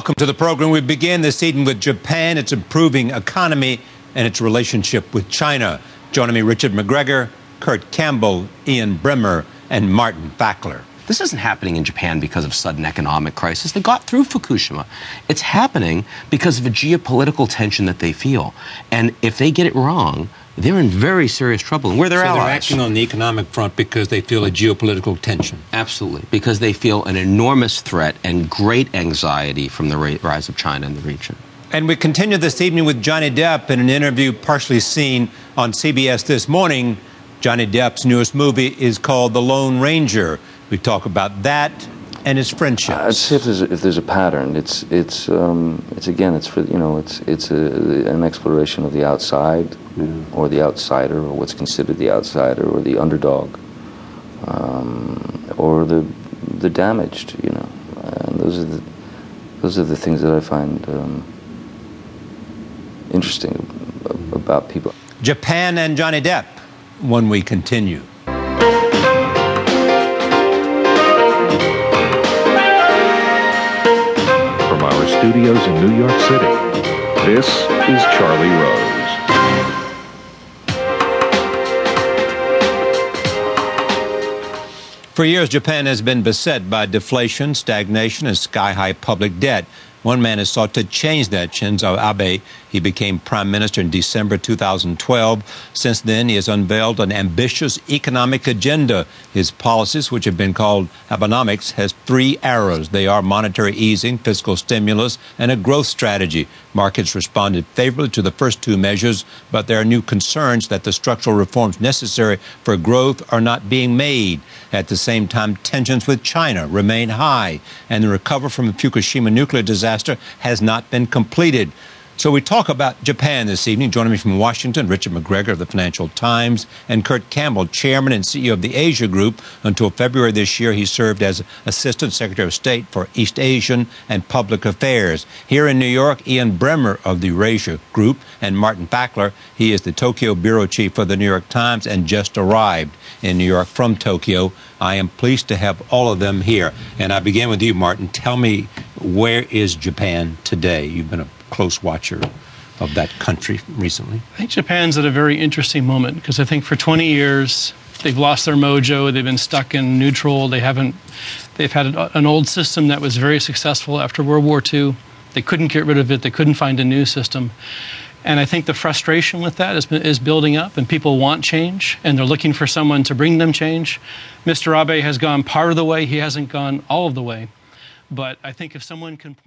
Welcome to the program. We begin this evening with Japan, its improving economy, and its relationship with China. Joining me, Richard McGregor, Kurt Campbell, Ian Bremmer, and Martin Fackler. This isn't happening in Japan because of sudden economic crisis. They got through Fukushima. It's happening because of a geopolitical tension that they feel. And if they get it wrong, they're in very serious trouble. And we're their so allies. They're acting on the economic front because they feel a geopolitical tension. Absolutely. Because they feel an enormous threat and great anxiety from the rise of China in the region. And we continue this evening with Johnny Depp in an interview partially seen on CBS this morning. Johnny Depp's newest movie is called The Lone Ranger. We talk about that and his friendship. I'd say if there's a, if there's a pattern, it's it's um, it's again it's for you know it's it's a, an exploration of the outside yeah. or the outsider or what's considered the outsider or the underdog um, or the the damaged you know and those are the those are the things that I find um, interesting about people. Japan and Johnny Depp when we continue. Studios in New York City. This is Charlie Rose. For years, Japan has been beset by deflation, stagnation, and sky high public debt. One man has sought to change that, Shinzo Abe. He became prime minister in December 2012. Since then, he has unveiled an ambitious economic agenda. His policies, which have been called Abenomics, has three arrows. They are monetary easing, fiscal stimulus, and a growth strategy. Markets responded favorably to the first two measures, but there are new concerns that the structural reforms necessary for growth are not being made. At the same time, tensions with China remain high, and the recovery from the Fukushima nuclear disaster disaster has not been completed. So we talk about Japan this evening. Joining me from Washington, Richard McGregor of the Financial Times and Kurt Campbell, Chairman and CEO of the Asia Group. Until February this year, he served as Assistant Secretary of State for East Asian and Pacific Affairs. Here in New York, Ian Bremmer of the Eurasia Group and Martin Fackler. He is the Tokyo Bureau Chief for the New York Times and just arrived in New York from Tokyo. I am pleased to have all of them here. And I begin with you, Martin. Tell me, where is Japan today? You've been a close watcher of that country recently. I think Japan's at a very interesting moment because I think for 20 years they've lost their mojo. They've been stuck in neutral. They haven't. They've had an old system that was very successful after World War II. They couldn't get rid of it. They couldn't find a new system. And I think the frustration with that is, is building up, and people want change, and they're looking for someone to bring them change. Mr. Abe has gone part of the way, he hasn't gone all of the way. But I think if someone can point